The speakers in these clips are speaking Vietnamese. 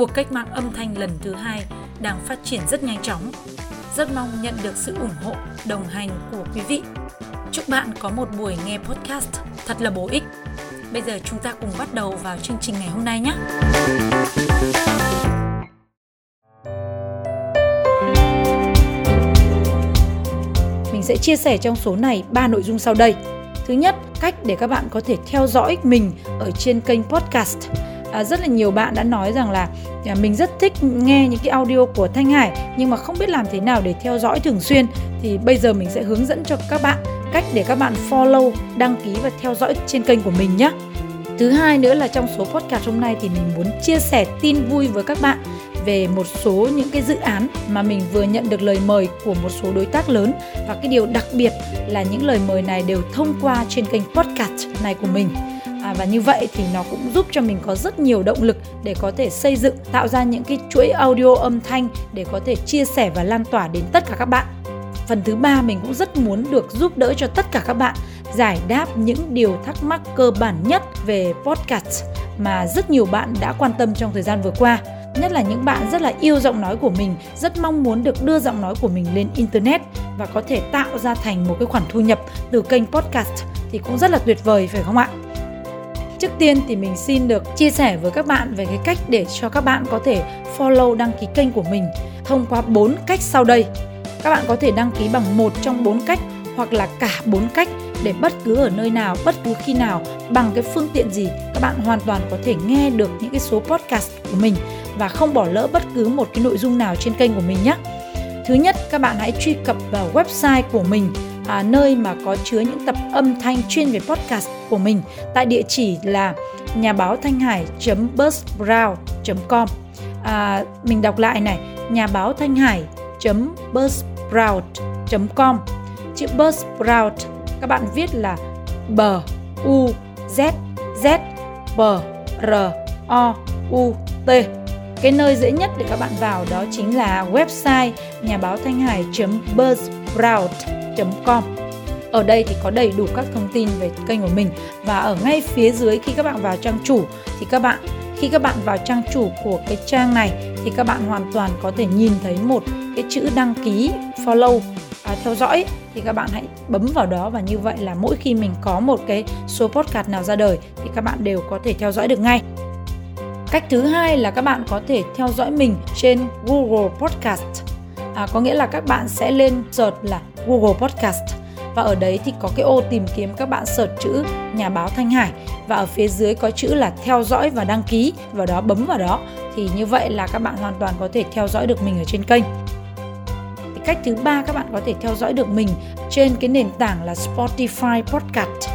cuộc cách mạng âm thanh lần thứ hai đang phát triển rất nhanh chóng. Rất mong nhận được sự ủng hộ, đồng hành của quý vị. Chúc bạn có một buổi nghe podcast thật là bổ ích. Bây giờ chúng ta cùng bắt đầu vào chương trình ngày hôm nay nhé. Mình sẽ chia sẻ trong số này ba nội dung sau đây. Thứ nhất, cách để các bạn có thể theo dõi mình ở trên kênh podcast à, rất là nhiều bạn đã nói rằng là à, mình rất thích nghe những cái audio của Thanh Hải nhưng mà không biết làm thế nào để theo dõi thường xuyên. Thì bây giờ mình sẽ hướng dẫn cho các bạn cách để các bạn follow, đăng ký và theo dõi trên kênh của mình nhé. Thứ hai nữa là trong số podcast hôm nay thì mình muốn chia sẻ tin vui với các bạn về một số những cái dự án mà mình vừa nhận được lời mời của một số đối tác lớn. Và cái điều đặc biệt là những lời mời này đều thông qua trên kênh podcast này của mình à, và như vậy thì nó cũng giúp cho mình có rất nhiều động lực để có thể xây dựng tạo ra những cái chuỗi audio âm thanh để có thể chia sẻ và lan tỏa đến tất cả các bạn. Phần thứ ba mình cũng rất muốn được giúp đỡ cho tất cả các bạn giải đáp những điều thắc mắc cơ bản nhất về podcast mà rất nhiều bạn đã quan tâm trong thời gian vừa qua. Nhất là những bạn rất là yêu giọng nói của mình rất mong muốn được đưa giọng nói của mình lên internet và có thể tạo ra thành một cái khoản thu nhập từ kênh podcast thì cũng rất là tuyệt vời phải không ạ? Trước tiên thì mình xin được chia sẻ với các bạn về cái cách để cho các bạn có thể follow đăng ký kênh của mình thông qua bốn cách sau đây. Các bạn có thể đăng ký bằng một trong bốn cách hoặc là cả bốn cách để bất cứ ở nơi nào, bất cứ khi nào, bằng cái phương tiện gì, các bạn hoàn toàn có thể nghe được những cái số podcast của mình và không bỏ lỡ bất cứ một cái nội dung nào trên kênh của mình nhé. Thứ nhất, các bạn hãy truy cập vào website của mình à, nơi mà có chứa những tập âm thanh chuyên về podcast của mình tại địa chỉ là nhà báo thanh hải buzzsprout com. À, mình đọc lại này nhà báo thanh hải buzzsprout com. Chữ buzzsprout các bạn viết là b u z z b r o u t. Cái nơi dễ nhất để các bạn vào đó chính là website nhà báo thanh hải buzzsprout com. Ở đây thì có đầy đủ các thông tin về kênh của mình. Và ở ngay phía dưới khi các bạn vào trang chủ thì các bạn khi các bạn vào trang chủ của cái trang này thì các bạn hoàn toàn có thể nhìn thấy một cái chữ đăng ký follow à, theo dõi. Thì các bạn hãy bấm vào đó và như vậy là mỗi khi mình có một cái số podcast nào ra đời thì các bạn đều có thể theo dõi được ngay. Cách thứ hai là các bạn có thể theo dõi mình trên Google Podcast à, có nghĩa là các bạn sẽ lên search là Google Podcast. Và ở đấy thì có cái ô tìm kiếm các bạn search chữ nhà báo Thanh Hải. Và ở phía dưới có chữ là theo dõi và đăng ký vào đó bấm vào đó. Thì như vậy là các bạn hoàn toàn có thể theo dõi được mình ở trên kênh. Cách thứ ba các bạn có thể theo dõi được mình trên cái nền tảng là Spotify Podcast.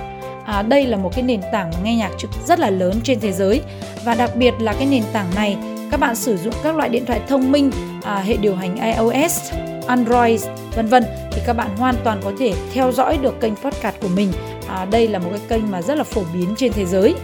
À, đây là một cái nền tảng nghe nhạc trực rất là lớn trên thế giới. Và đặc biệt là cái nền tảng này các bạn sử dụng các loại điện thoại thông minh à, hệ điều hành iOS, Android, vân vân thì các bạn hoàn toàn có thể theo dõi được kênh podcast của mình. À, đây là một cái kênh mà rất là phổ biến trên thế giới.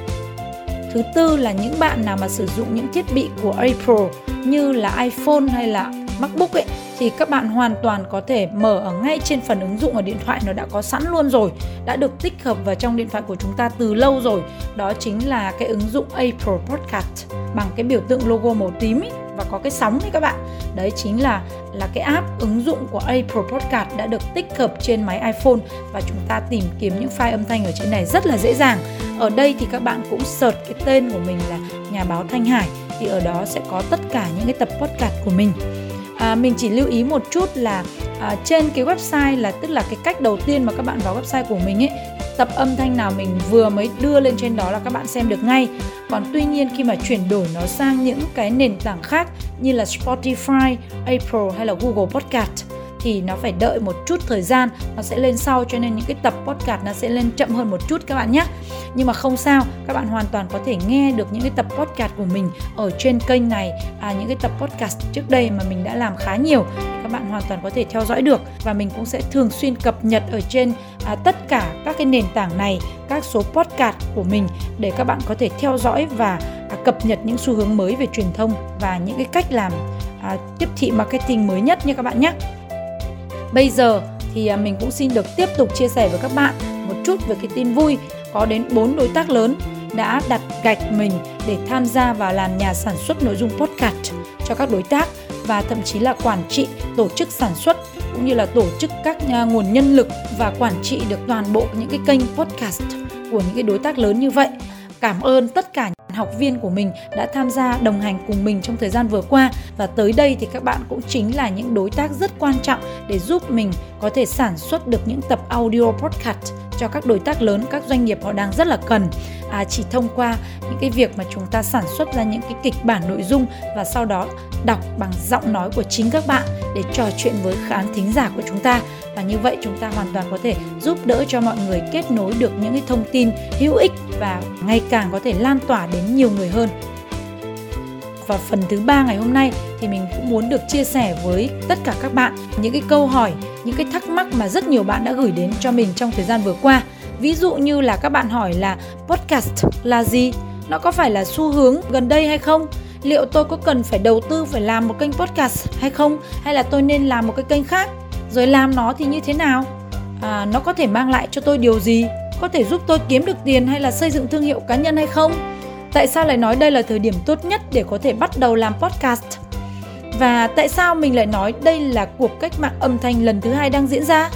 Thứ tư là những bạn nào mà sử dụng những thiết bị của Apple như là iPhone hay là MacBook ấy thì các bạn hoàn toàn có thể mở ở ngay trên phần ứng dụng ở điện thoại nó đã có sẵn luôn rồi đã được tích hợp vào trong điện thoại của chúng ta từ lâu rồi. Đó chính là cái ứng dụng Apple Podcast bằng cái biểu tượng logo màu tím ý, và có cái sóng ấy các bạn. Đấy chính là là cái app ứng dụng của Apple Podcast đã được tích hợp trên máy iPhone và chúng ta tìm kiếm những file âm thanh ở trên này rất là dễ dàng. Ở đây thì các bạn cũng search cái tên của mình là nhà báo Thanh Hải thì ở đó sẽ có tất cả những cái tập podcast của mình à, mình chỉ lưu ý một chút là à, trên cái website là tức là cái cách đầu tiên mà các bạn vào website của mình ấy tập âm thanh nào mình vừa mới đưa lên trên đó là các bạn xem được ngay. Còn tuy nhiên khi mà chuyển đổi nó sang những cái nền tảng khác như là Spotify, Apple hay là Google Podcast thì nó phải đợi một chút thời gian nó sẽ lên sau cho nên những cái tập podcast nó sẽ lên chậm hơn một chút các bạn nhé. Nhưng mà không sao các bạn hoàn toàn có thể nghe được những cái tập podcast của mình ở trên kênh này à, những cái tập podcast trước đây mà mình đã làm khá nhiều thì các bạn hoàn toàn có thể theo dõi được. Và mình cũng sẽ thường xuyên cập nhật ở trên à, tất cả các cái nền tảng này các số podcast của mình để các bạn có thể theo dõi và à, cập nhật những xu hướng mới về truyền thông và những cái cách làm à, tiếp thị marketing mới nhất nha các bạn nhé bây giờ thì à, mình cũng xin được tiếp tục chia sẻ với các bạn một chút về cái tin vui có đến 4 đối tác lớn đã đặt gạch mình để tham gia vào làm nhà sản xuất nội dung podcast cho các đối tác và thậm chí là quản trị, tổ chức sản xuất cũng như là tổ chức các à, nguồn nhân lực và quản trị được toàn bộ những cái kênh podcast của những cái đối tác lớn như vậy. Cảm ơn tất cả học viên của mình đã tham gia đồng hành cùng mình trong thời gian vừa qua. Và tới đây thì các bạn cũng chính là những đối tác rất quan trọng để giúp mình có thể sản xuất được những tập audio podcast cho các đối tác lớn các doanh nghiệp họ đang rất là cần. À, chỉ thông qua những cái việc mà chúng ta sản xuất ra những cái kịch bản nội dung và sau đó đọc bằng giọng nói của chính các bạn để trò chuyện với khán thính giả của chúng ta. Và như vậy chúng ta hoàn toàn có thể giúp đỡ cho mọi người kết nối được những cái thông tin hữu ích và ngày càng có thể lan tỏa đến nhiều người hơn và phần thứ ba ngày hôm nay thì mình cũng muốn được chia sẻ với tất cả các bạn những cái câu hỏi, những cái thắc mắc mà rất nhiều bạn đã gửi đến cho mình trong thời gian vừa qua. Ví dụ như là các bạn hỏi là podcast là gì? Nó có phải là xu hướng gần đây hay không? Liệu tôi có cần phải đầu tư phải làm một kênh podcast hay không? Hay là tôi nên làm một cái kênh khác? Rồi làm nó thì như thế nào? À, nó có thể mang lại cho tôi điều gì? Có thể giúp tôi kiếm được tiền hay là xây dựng thương hiệu cá nhân hay không? Tại sao lại nói đây là thời điểm tốt nhất để có thể bắt đầu làm podcast? Và tại sao mình lại nói đây là cuộc cách mạng âm thanh lần thứ hai đang diễn ra?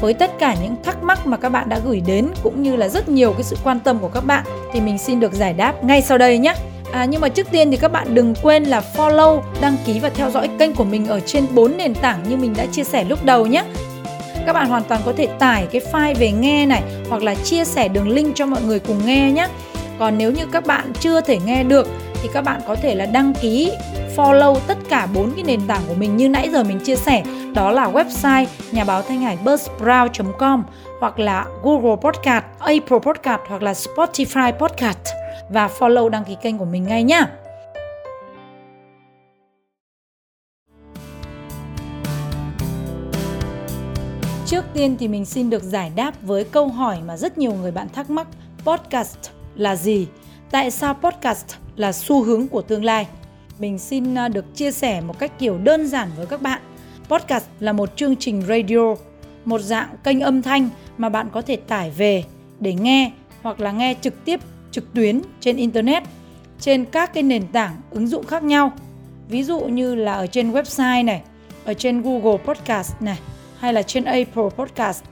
Với tất cả những thắc mắc mà các bạn đã gửi đến cũng như là rất nhiều cái sự quan tâm của các bạn thì mình xin được giải đáp ngay sau đây nhé. À, nhưng mà trước tiên thì các bạn đừng quên là follow, đăng ký và theo dõi kênh của mình ở trên 4 nền tảng như mình đã chia sẻ lúc đầu nhé. Các bạn hoàn toàn có thể tải cái file về nghe này hoặc là chia sẻ đường link cho mọi người cùng nghe nhé. Còn nếu như các bạn chưa thể nghe được thì các bạn có thể là đăng ký follow tất cả bốn cái nền tảng của mình như nãy giờ mình chia sẻ. Đó là website nhà báo thanh hải buzzsprout.com hoặc là Google Podcast, Apple Podcast hoặc là Spotify Podcast. Và follow đăng ký kênh của mình ngay nhá. Trước tiên thì mình xin được giải đáp với câu hỏi mà rất nhiều người bạn thắc mắc podcast là gì? Tại sao podcast là xu hướng của tương lai? Mình xin à, được chia sẻ một cách kiểu đơn giản với các bạn. Podcast là một chương trình radio, một dạng kênh âm thanh mà bạn có thể tải về để nghe hoặc là nghe trực tiếp trực tuyến trên internet trên các cái nền tảng ứng dụng khác nhau. Ví dụ như là ở trên website này, ở trên Google Podcast này, hay là trên Apple Podcast,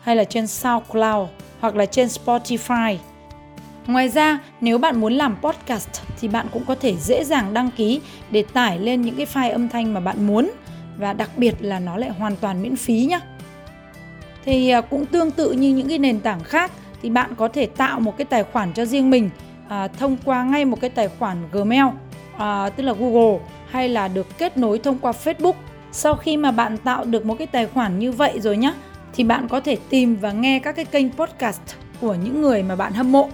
hay là trên SoundCloud hoặc là trên Spotify Ngoài ra, nếu bạn muốn làm podcast thì bạn cũng có thể dễ dàng đăng ký để tải lên những cái file âm thanh mà bạn muốn và đặc biệt là nó lại hoàn toàn miễn phí nhé. Thì à, cũng tương tự như những cái nền tảng khác thì bạn có thể tạo một cái tài khoản cho riêng mình à, thông qua ngay một cái tài khoản Gmail à, tức là Google hay là được kết nối thông qua Facebook. Sau khi mà bạn tạo được một cái tài khoản như vậy rồi nhé thì bạn có thể tìm và nghe các cái kênh podcast của những người mà bạn hâm mộ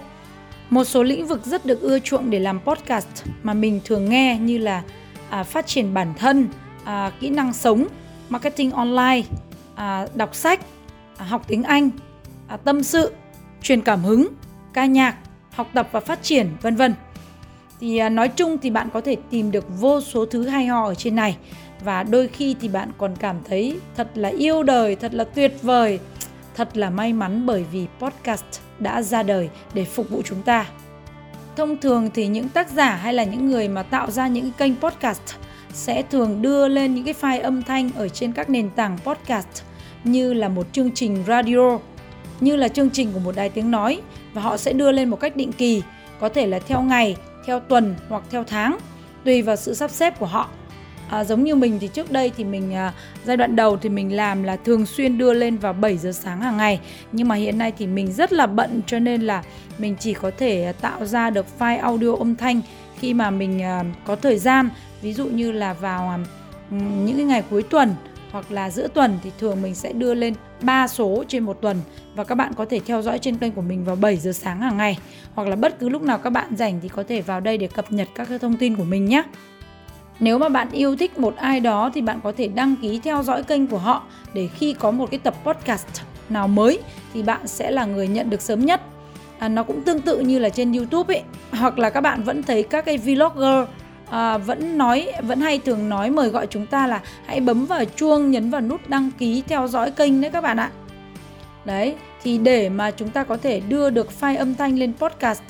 một số lĩnh vực rất được ưa chuộng để làm podcast mà mình thường nghe như là à, phát triển bản thân, à, kỹ năng sống, marketing online, à, đọc sách, à, học tiếng Anh, à, tâm sự, truyền cảm hứng, ca nhạc, học tập và phát triển, vân vân. Thì à, nói chung thì bạn có thể tìm được vô số thứ hay ho ở trên này và đôi khi thì bạn còn cảm thấy thật là yêu đời, thật là tuyệt vời, thật là may mắn bởi vì podcast đã ra đời để phục vụ chúng ta. Thông thường thì những tác giả hay là những người mà tạo ra những kênh podcast sẽ thường đưa lên những cái file âm thanh ở trên các nền tảng podcast như là một chương trình radio, như là chương trình của một đài tiếng nói và họ sẽ đưa lên một cách định kỳ, có thể là theo ngày, theo tuần hoặc theo tháng, tùy vào sự sắp xếp của họ à, giống như mình thì trước đây thì mình à, giai đoạn đầu thì mình làm là thường xuyên đưa lên vào 7 giờ sáng hàng ngày. Nhưng mà hiện nay thì mình rất là bận cho nên là mình chỉ có thể à, tạo ra được file audio âm thanh khi mà mình à, có thời gian. Ví dụ như là vào à, những cái ngày cuối tuần hoặc là giữa tuần thì thường mình sẽ đưa lên 3 số trên một tuần. Và các bạn có thể theo dõi trên kênh của mình vào 7 giờ sáng hàng ngày. Hoặc là bất cứ lúc nào các bạn rảnh thì có thể vào đây để cập nhật các cái thông tin của mình nhé. Nếu mà bạn yêu thích một ai đó thì bạn có thể đăng ký theo dõi kênh của họ để khi có một cái tập podcast nào mới thì bạn sẽ là người nhận được sớm nhất. À, nó cũng tương tự như là trên YouTube ấy, hoặc là các bạn vẫn thấy các cái vlogger à, vẫn nói vẫn hay thường nói mời gọi chúng ta là hãy bấm vào chuông nhấn vào nút đăng ký theo dõi kênh đấy các bạn ạ. Đấy, thì để mà chúng ta có thể đưa được file âm thanh lên podcast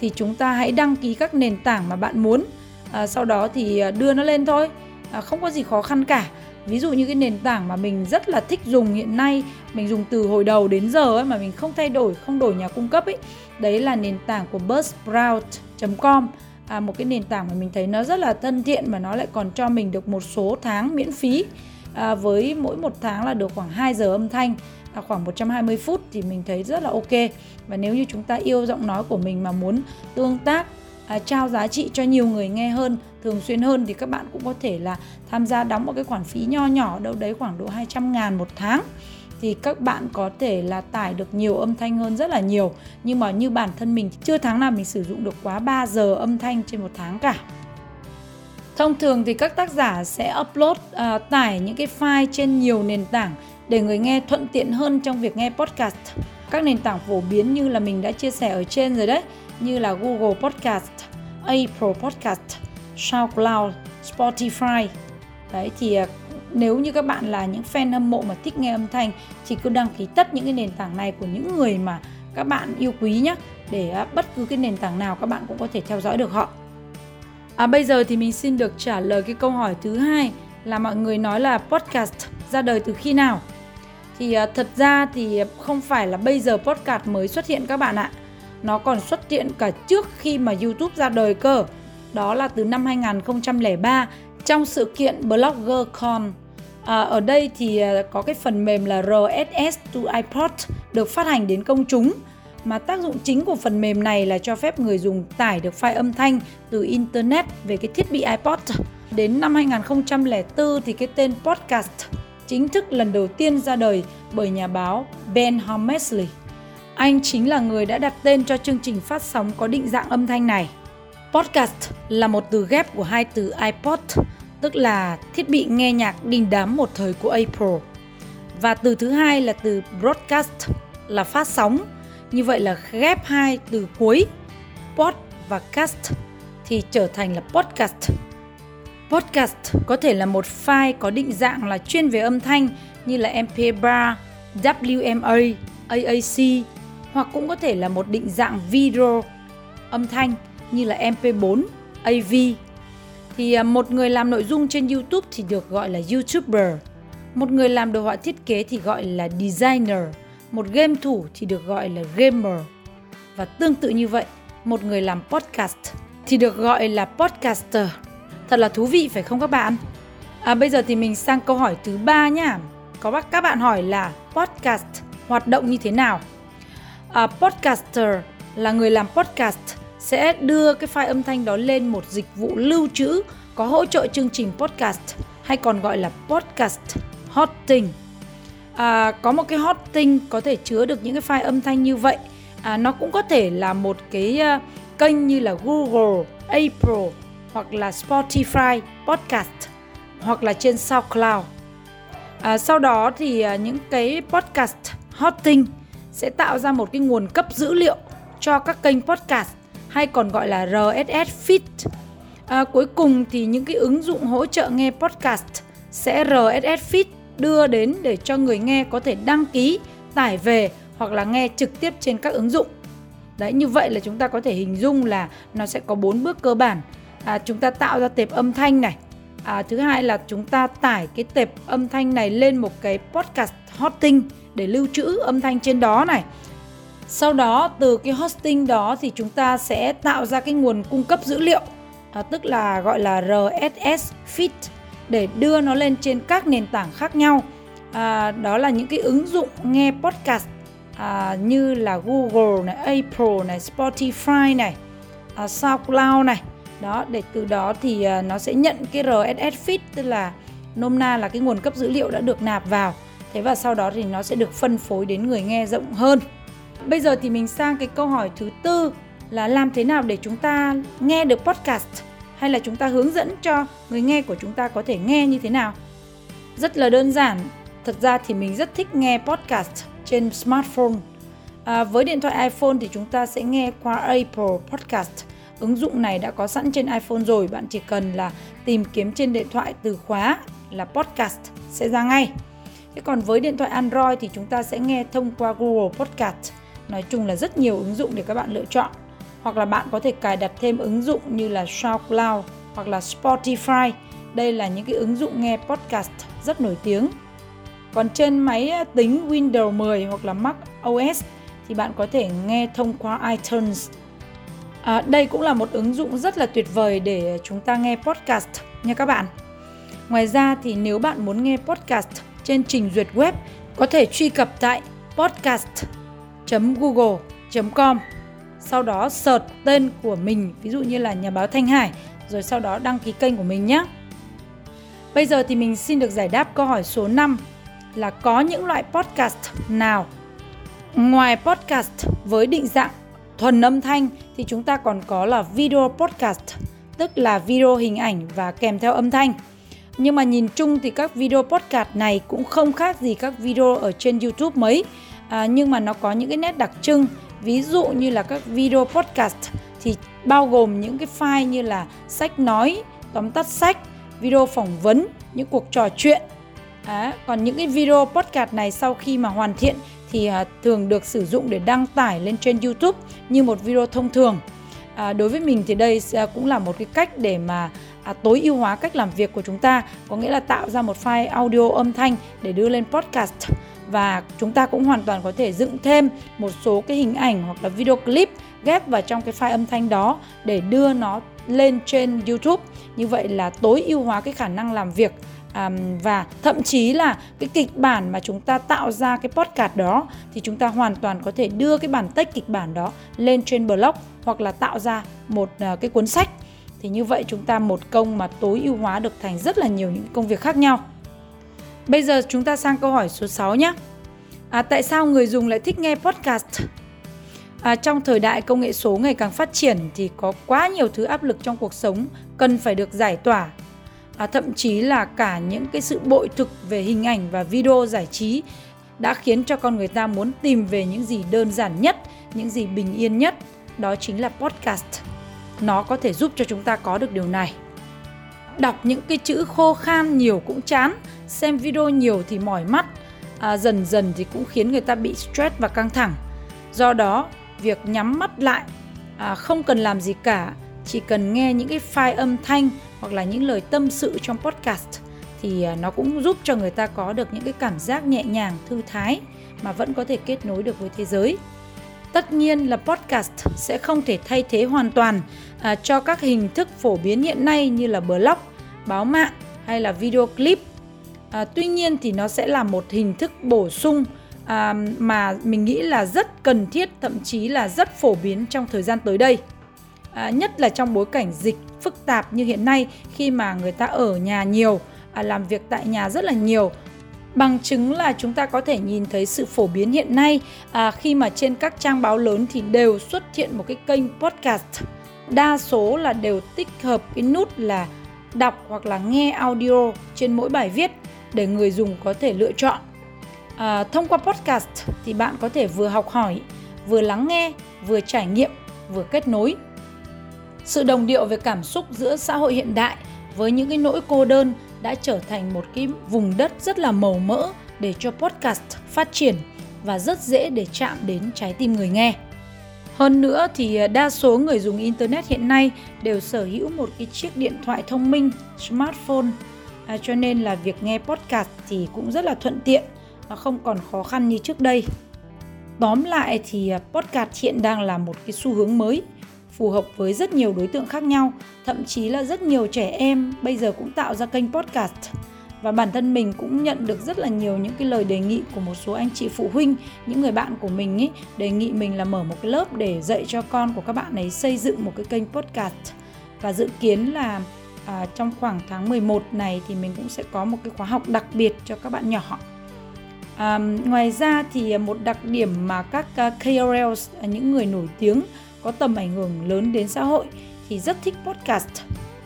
thì chúng ta hãy đăng ký các nền tảng mà bạn muốn à, sau đó thì à, đưa nó lên thôi. À, không có gì khó khăn cả. Ví dụ như cái nền tảng mà mình rất là thích dùng hiện nay mình dùng từ hồi đầu đến giờ ấy mà mình không thay đổi không đổi nhà cung cấp ấy đấy là nền tảng của buzzsprout.com à, một cái nền tảng mà mình thấy nó rất là thân thiện mà nó lại còn cho mình được một số tháng miễn phí. À, với mỗi một tháng là được khoảng 2 giờ âm thanh à, khoảng 120 phút thì mình thấy rất là ok. Và nếu như chúng ta yêu giọng nói của mình mà muốn tương tác à, trao giá trị cho nhiều người nghe hơn thường xuyên hơn thì các bạn cũng có thể là tham gia đóng một cái khoản phí nho nhỏ đâu đấy khoảng độ 200 ngàn một tháng. Thì các bạn có thể là tải được nhiều âm thanh hơn rất là nhiều. Nhưng mà như bản thân mình chưa tháng nào mình sử dụng được quá 3 giờ âm thanh trên một tháng cả. Thông thường thì các tác giả sẽ upload uh, tải những cái file trên nhiều nền tảng để người nghe thuận tiện hơn trong việc nghe podcast. Các nền tảng phổ biến như là mình đã chia sẻ ở trên rồi đấy, như là Google Podcast, Apple Podcast, SoundCloud, Spotify. Đấy thì à, nếu như các bạn là những fan hâm mộ mà thích nghe âm thanh thì cứ đăng ký tất những cái nền tảng này của những người mà các bạn yêu quý nhé để à, bất cứ cái nền tảng nào các bạn cũng có thể theo dõi được họ. À, bây giờ thì mình xin được trả lời cái câu hỏi thứ hai là mọi người nói là podcast ra đời từ khi nào? Thì à, thật ra thì không phải là bây giờ podcast mới xuất hiện các bạn ạ nó còn xuất hiện cả trước khi mà YouTube ra đời cơ. Đó là từ năm 2003 trong sự kiện BloggerCon. À, ở đây thì à, có cái phần mềm là RSS to iPod được phát hành đến công chúng mà tác dụng chính của phần mềm này là cho phép người dùng tải được file âm thanh từ internet về cái thiết bị iPod. Đến năm 2004 thì cái tên podcast chính thức lần đầu tiên ra đời bởi nhà báo Ben Hammersley. Anh chính là người đã đặt tên cho chương trình phát sóng có định dạng âm thanh này. Podcast là một từ ghép của hai từ iPod, tức là thiết bị nghe nhạc đình đám một thời của Apple. Và từ thứ hai là từ broadcast là phát sóng. Như vậy là ghép hai từ cuối pod và cast thì trở thành là podcast. Podcast có thể là một file có định dạng là chuyên về âm thanh như là MP3, WMA, AAC hoặc cũng có thể là một định dạng video âm thanh như là MP4, AV. Thì à, một người làm nội dung trên YouTube thì được gọi là YouTuber. Một người làm đồ họa thiết kế thì gọi là designer. Một game thủ thì được gọi là gamer. Và tương tự như vậy, một người làm podcast thì được gọi là podcaster. Thật là thú vị phải không các bạn? À, bây giờ thì mình sang câu hỏi thứ ba nhá. Có các bạn hỏi là podcast hoạt động như thế nào? À, podcaster là người làm podcast sẽ đưa cái file âm thanh đó lên một dịch vụ lưu trữ có hỗ trợ chương trình podcast hay còn gọi là podcast hosting. À, có một cái hosting có thể chứa được những cái file âm thanh như vậy. À, nó cũng có thể là một cái uh, kênh như là Google, Apple hoặc là Spotify podcast hoặc là trên SoundCloud. À, sau đó thì uh, những cái podcast hosting sẽ tạo ra một cái nguồn cấp dữ liệu cho các kênh podcast hay còn gọi là RSS feed. À, cuối cùng thì những cái ứng dụng hỗ trợ nghe podcast sẽ RSS feed đưa đến để cho người nghe có thể đăng ký, tải về hoặc là nghe trực tiếp trên các ứng dụng. Đấy như vậy là chúng ta có thể hình dung là nó sẽ có bốn bước cơ bản. À, chúng ta tạo ra tệp âm thanh này. À, thứ hai là chúng ta tải cái tệp âm thanh này lên một cái podcast hosting để lưu trữ âm thanh trên đó này. Sau đó từ cái hosting đó thì chúng ta sẽ tạo ra cái nguồn cung cấp dữ liệu à, tức là gọi là RSS feed để đưa nó lên trên các nền tảng khác nhau. À, đó là những cái ứng dụng nghe podcast à, như là Google này, Apple này, Spotify này, à, SoundCloud này. Đó để từ đó thì à, nó sẽ nhận cái RSS feed tức là nôm na là cái nguồn cấp dữ liệu đã được nạp vào thế và sau đó thì nó sẽ được phân phối đến người nghe rộng hơn. Bây giờ thì mình sang cái câu hỏi thứ tư là làm thế nào để chúng ta nghe được podcast? Hay là chúng ta hướng dẫn cho người nghe của chúng ta có thể nghe như thế nào? Rất là đơn giản. Thật ra thì mình rất thích nghe podcast trên smartphone. À, với điện thoại iphone thì chúng ta sẽ nghe qua apple podcast. Ứng dụng này đã có sẵn trên iphone rồi. Bạn chỉ cần là tìm kiếm trên điện thoại từ khóa là podcast sẽ ra ngay thế còn với điện thoại android thì chúng ta sẽ nghe thông qua google podcast nói chung là rất nhiều ứng dụng để các bạn lựa chọn hoặc là bạn có thể cài đặt thêm ứng dụng như là SoundCloud hoặc là Spotify. Đây là những cái ứng dụng nghe podcast rất nổi tiếng. Còn trên máy à, tính Windows 10 hoặc là Mac OS thì bạn có thể nghe thông qua iTunes. À, đây cũng là một ứng dụng rất là tuyệt vời để chúng ta nghe podcast nha các bạn. Ngoài ra thì nếu bạn muốn nghe podcast trên trình duyệt web có thể truy cập tại podcast.google.com sau đó search tên của mình, ví dụ như là nhà báo Thanh Hải, rồi sau đó đăng ký kênh của mình nhé. Bây giờ thì mình xin được giải đáp câu hỏi số 5 là có những loại podcast nào ngoài podcast với định dạng thuần âm thanh thì chúng ta còn có là video podcast, tức là video hình ảnh và kèm theo âm thanh. Nhưng mà nhìn chung thì các video podcast này cũng không khác gì các video ở trên YouTube mấy. À, nhưng mà nó có những cái nét đặc trưng. Ví dụ như là các video podcast thì bao gồm những cái file như là sách nói tóm tắt sách video phỏng vấn những cuộc trò chuyện. À, còn những cái video podcast này sau khi mà hoàn thiện thì à, thường được sử dụng để đăng tải lên trên YouTube như một video thông thường. À, đối với mình thì đây cũng là một cái cách để mà à, tối ưu hóa cách làm việc của chúng ta có nghĩa là tạo ra một file audio âm thanh để đưa lên podcast và chúng ta cũng hoàn toàn có thể dựng thêm một số cái hình ảnh hoặc là video clip ghép vào trong cái file âm thanh đó để đưa nó lên trên YouTube. Như vậy là tối ưu hóa cái khả năng làm việc à, và thậm chí là cái kịch bản mà chúng ta tạo ra cái podcast đó thì chúng ta hoàn toàn có thể đưa cái bản text kịch bản đó lên trên blog hoặc là tạo ra một uh, cái cuốn sách thì như vậy chúng ta một công mà tối ưu hóa được thành rất là nhiều những công việc khác nhau Bây giờ chúng ta sang câu hỏi số 6 nhé. À, tại sao người dùng lại thích nghe podcast? À, trong thời đại công nghệ số ngày càng phát triển thì có quá nhiều thứ áp lực trong cuộc sống cần phải được giải tỏa. À, thậm chí là cả những cái sự bội thực về hình ảnh và video giải trí đã khiến cho con người ta muốn tìm về những gì đơn giản nhất, những gì bình yên nhất, đó chính là podcast. Nó có thể giúp cho chúng ta có được điều này. Đọc những cái chữ khô khan nhiều cũng chán, xem video nhiều thì mỏi mắt, à, dần dần thì cũng khiến người ta bị stress và căng thẳng. Do đó, việc nhắm mắt lại, à, không cần làm gì cả, chỉ cần nghe những cái file âm thanh hoặc là những lời tâm sự trong podcast thì à, nó cũng giúp cho người ta có được những cái cảm giác nhẹ nhàng, thư thái mà vẫn có thể kết nối được với thế giới. Tất nhiên là podcast sẽ không thể thay thế hoàn toàn à, cho các hình thức phổ biến hiện nay như là blog, báo mạng hay là video clip. À, tuy nhiên thì nó sẽ là một hình thức bổ sung à, mà mình nghĩ là rất cần thiết thậm chí là rất phổ biến trong thời gian tới đây. À, nhất là trong bối cảnh dịch phức tạp như hiện nay khi mà người ta ở nhà nhiều à, làm việc tại nhà rất là nhiều. Bằng chứng là chúng ta có thể nhìn thấy sự phổ biến hiện nay à, khi mà trên các trang báo lớn thì đều xuất hiện một cái kênh podcast đa số là đều tích hợp cái nút là đọc hoặc là nghe audio trên mỗi bài viết để người dùng có thể lựa chọn. À, thông qua podcast thì bạn có thể vừa học hỏi, vừa lắng nghe, vừa trải nghiệm, vừa kết nối. Sự đồng điệu về cảm xúc giữa xã hội hiện đại với những cái nỗi cô đơn đã trở thành một cái vùng đất rất là màu mỡ để cho podcast phát triển và rất dễ để chạm đến trái tim người nghe. Hơn nữa thì à, đa số người dùng internet hiện nay đều sở hữu một cái chiếc điện thoại thông minh, smartphone. À, cho nên là việc nghe podcast thì cũng rất là thuận tiện nó không còn khó khăn như trước đây. Tóm lại thì à, podcast hiện đang là một cái xu hướng mới phù hợp với rất nhiều đối tượng khác nhau thậm chí là rất nhiều trẻ em bây giờ cũng tạo ra kênh podcast và bản thân mình cũng nhận được rất là nhiều những cái lời đề nghị của một số anh chị phụ huynh những người bạn của mình ấy đề nghị mình là mở một cái lớp để dạy cho con của các bạn ấy xây dựng một cái kênh podcast. Và dự kiến là à, trong khoảng tháng 11 này thì mình cũng sẽ có một cái khóa học đặc biệt cho các bạn nhỏ. À, ngoài ra thì một đặc điểm mà các ờ, KOLs à, những người nổi tiếng có tầm ảnh hưởng lớn đến xã hội thì rất thích podcast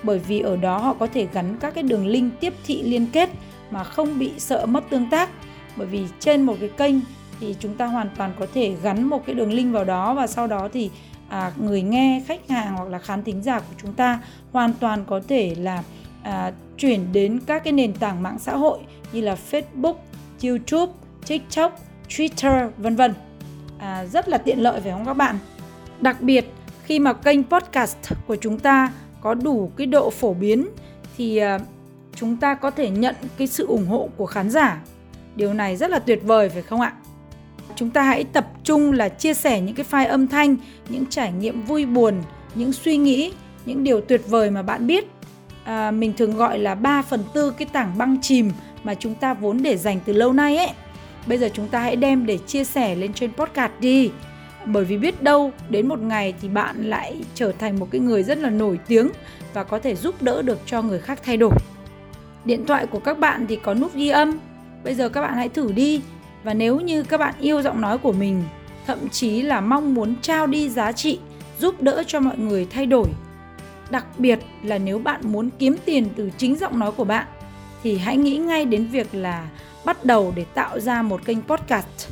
bởi vì ở đó họ có thể gắn các cái đường link tiếp thị liên kết mà không bị sợ mất tương tác bởi vì trên một cái kênh thì chúng ta hoàn toàn có thể gắn một cái đường link vào đó và sau đó thì à, người nghe khách hàng hoặc là khán thính giả của chúng ta hoàn toàn có thể là à, chuyển đến các cái nền tảng mạng xã hội như là Facebook, YouTube, TikTok, Twitter vân vân. À, rất là tiện lợi phải không các bạn? Đặc biệt khi mà kênh podcast của chúng ta có đủ cái độ phổ biến thì à, chúng ta có thể nhận cái sự ủng hộ của khán giả. Điều này rất là tuyệt vời phải không ạ? Chúng ta hãy tập trung là chia sẻ những cái file âm thanh, những trải nghiệm vui buồn, những suy nghĩ, những điều tuyệt vời mà bạn biết. À, mình thường gọi là 3 phần tư cái tảng băng chìm mà chúng ta vốn để dành từ lâu nay ấy. Bây giờ chúng ta hãy đem để chia sẻ lên trên podcast đi bởi vì biết đâu, đến một ngày thì bạn lại trở thành một cái người rất là nổi tiếng và có thể giúp đỡ được cho người khác thay đổi. Điện thoại của các bạn thì có nút ghi âm. Bây giờ các bạn hãy thử đi. Và nếu như các bạn yêu giọng nói của mình, thậm chí là mong muốn trao đi giá trị, giúp đỡ cho mọi người thay đổi, đặc biệt là nếu bạn muốn kiếm tiền từ chính giọng nói của bạn, thì hãy nghĩ ngay đến việc là bắt đầu để tạo ra một kênh podcast.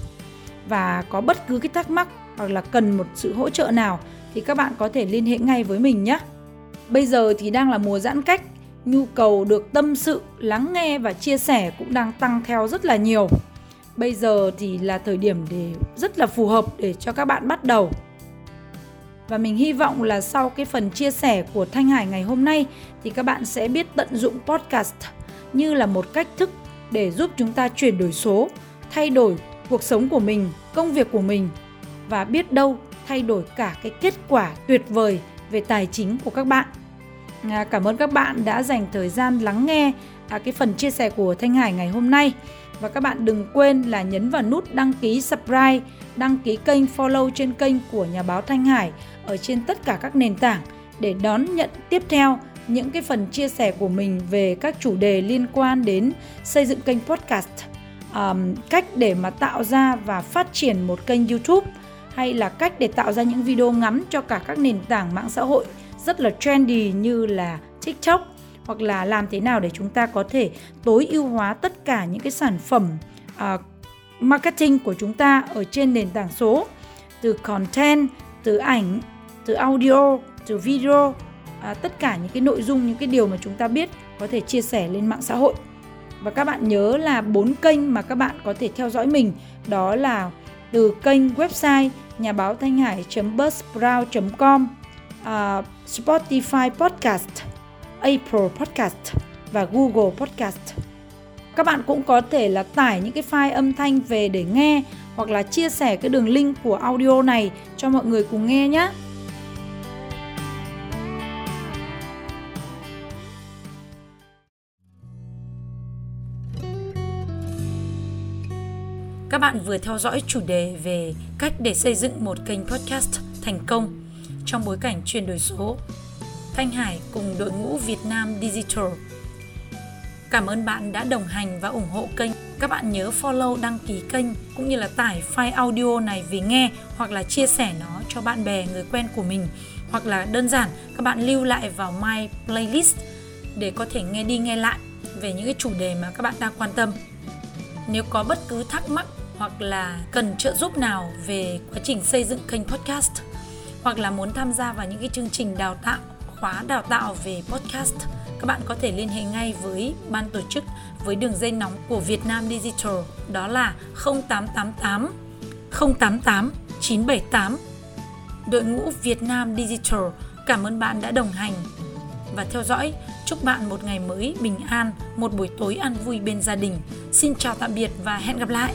Và có bất cứ cái thắc mắc hoặc là cần một sự hỗ trợ nào thì các bạn có thể liên hệ ngay với mình nhé. Bây giờ thì đang là mùa giãn cách, nhu cầu được tâm sự, lắng nghe và chia sẻ cũng đang tăng theo rất là nhiều. Bây giờ thì là thời điểm để rất là phù hợp để cho các bạn bắt đầu. Và mình hy vọng là sau cái phần chia sẻ của Thanh Hải ngày hôm nay thì các bạn sẽ biết tận dụng podcast như là một cách thức để giúp chúng ta chuyển đổi số, thay đổi cuộc sống của mình, công việc của mình và biết đâu thay đổi cả cái kết quả tuyệt vời về tài chính của các bạn. À, cảm ơn các bạn đã dành thời gian lắng nghe à, cái phần chia sẻ của Thanh Hải ngày hôm nay. Và các bạn đừng quên là nhấn vào nút đăng ký subscribe, đăng ký kênh follow trên kênh của nhà báo Thanh Hải ở trên tất cả các nền tảng để đón nhận tiếp theo những cái phần chia sẻ của mình về các chủ đề liên quan đến xây dựng kênh podcast, um, cách để mà tạo ra và phát triển một kênh YouTube hay là cách để tạo ra những video ngắn cho cả các nền tảng mạng xã hội rất là trendy như là TikTok hoặc là làm thế nào để chúng ta có thể tối ưu hóa tất cả những cái sản phẩm uh, marketing của chúng ta ở trên nền tảng số từ content, từ ảnh, từ audio, từ video, à, tất cả những cái nội dung, những cái điều mà chúng ta biết có thể chia sẻ lên mạng xã hội. Và các bạn nhớ là bốn kênh mà các bạn có thể theo dõi mình đó là từ kênh website nhà báo thanh hải.buzzsprout.com, uh, à, Spotify Podcast, Apple Podcast và Google Podcast. Các bạn cũng có thể là tải những cái file âm thanh về để nghe hoặc là chia sẻ cái đường link của audio này cho mọi người cùng nghe nhé. Các bạn vừa theo dõi chủ đề về cách để xây dựng một kênh podcast thành công trong bối cảnh chuyển đổi số. Thanh Hải cùng đội ngũ Việt Nam Digital. Cảm ơn bạn đã đồng hành và ủng hộ kênh. Các bạn nhớ follow, đăng ký kênh cũng như là tải file audio này về nghe hoặc là chia sẻ nó cho bạn bè, người quen của mình hoặc là đơn giản, các bạn lưu lại vào my playlist để có thể nghe đi nghe lại về những cái chủ đề mà các bạn đang quan tâm. Nếu có bất cứ thắc mắc hoặc là cần trợ giúp nào về quá trình xây dựng kênh podcast, hoặc là muốn tham gia vào những cái chương trình đào tạo, khóa đào tạo về podcast, các bạn có thể liên hệ ngay với ban tổ chức với đường dây nóng của Việt Nam Digital, đó là 0888 088 978 đội ngũ Việt Nam Digital, cảm ơn bạn đã đồng hành và theo dõi. Chúc bạn một ngày mới bình an, một buổi tối ăn vui bên gia đình. Xin chào tạm biệt và hẹn gặp lại!